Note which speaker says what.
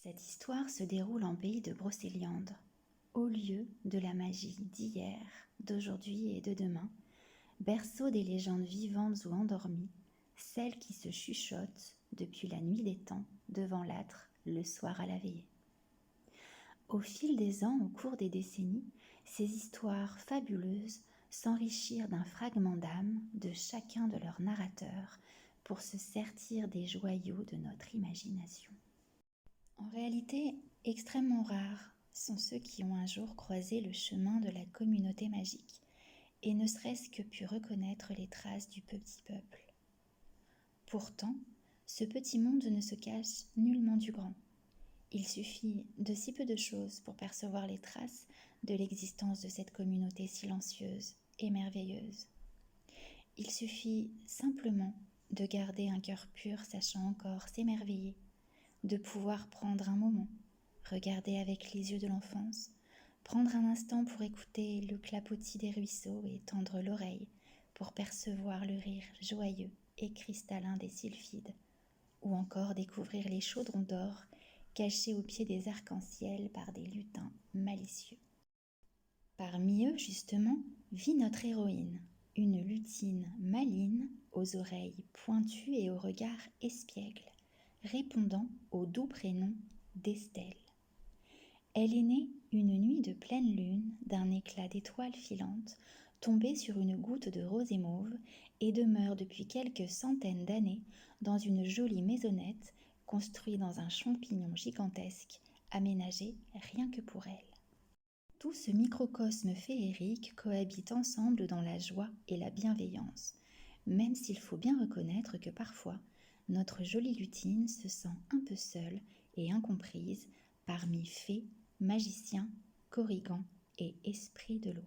Speaker 1: Cette histoire se déroule en pays de Brocéliande, au lieu de la magie d'hier, d'aujourd'hui et de demain, berceau des légendes vivantes ou endormies, celles qui se chuchotent depuis la nuit des temps devant l'âtre le soir à la veillée. Au fil des ans, au cours des décennies, ces histoires fabuleuses s'enrichirent d'un fragment d'âme de chacun de leurs narrateurs pour se sertir des joyaux de notre imagination. En réalité, extrêmement rares sont ceux qui ont un jour croisé le chemin de la communauté magique et ne serait-ce que pu reconnaître les traces du petit peuple. Pourtant, ce petit monde ne se cache nullement du grand. Il suffit de si peu de choses pour percevoir les traces de l'existence de cette communauté silencieuse et merveilleuse. Il suffit simplement de garder un cœur pur sachant encore s'émerveiller de pouvoir prendre un moment, regarder avec les yeux de l'enfance, prendre un instant pour écouter le clapotis des ruisseaux et tendre l'oreille pour percevoir le rire joyeux et cristallin des sylphides, ou encore découvrir les chaudrons d'or cachés au pied des arcs-en-ciel par des lutins malicieux. Parmi eux, justement, vit notre héroïne, une lutine maline, aux oreilles pointues et au regard espiègle répondant au doux prénom d'Estelle. Elle est née une nuit de pleine lune d'un éclat d'étoiles filantes tombée sur une goutte de rose et mauve et demeure depuis quelques centaines d'années dans une jolie maisonnette construite dans un champignon gigantesque aménagé rien que pour elle. Tout ce microcosme féerique cohabite ensemble dans la joie et la bienveillance, même s'il faut bien reconnaître que parfois notre jolie lutine se sent un peu seule et incomprise parmi fées, magiciens, corrigans et esprits de l'eau.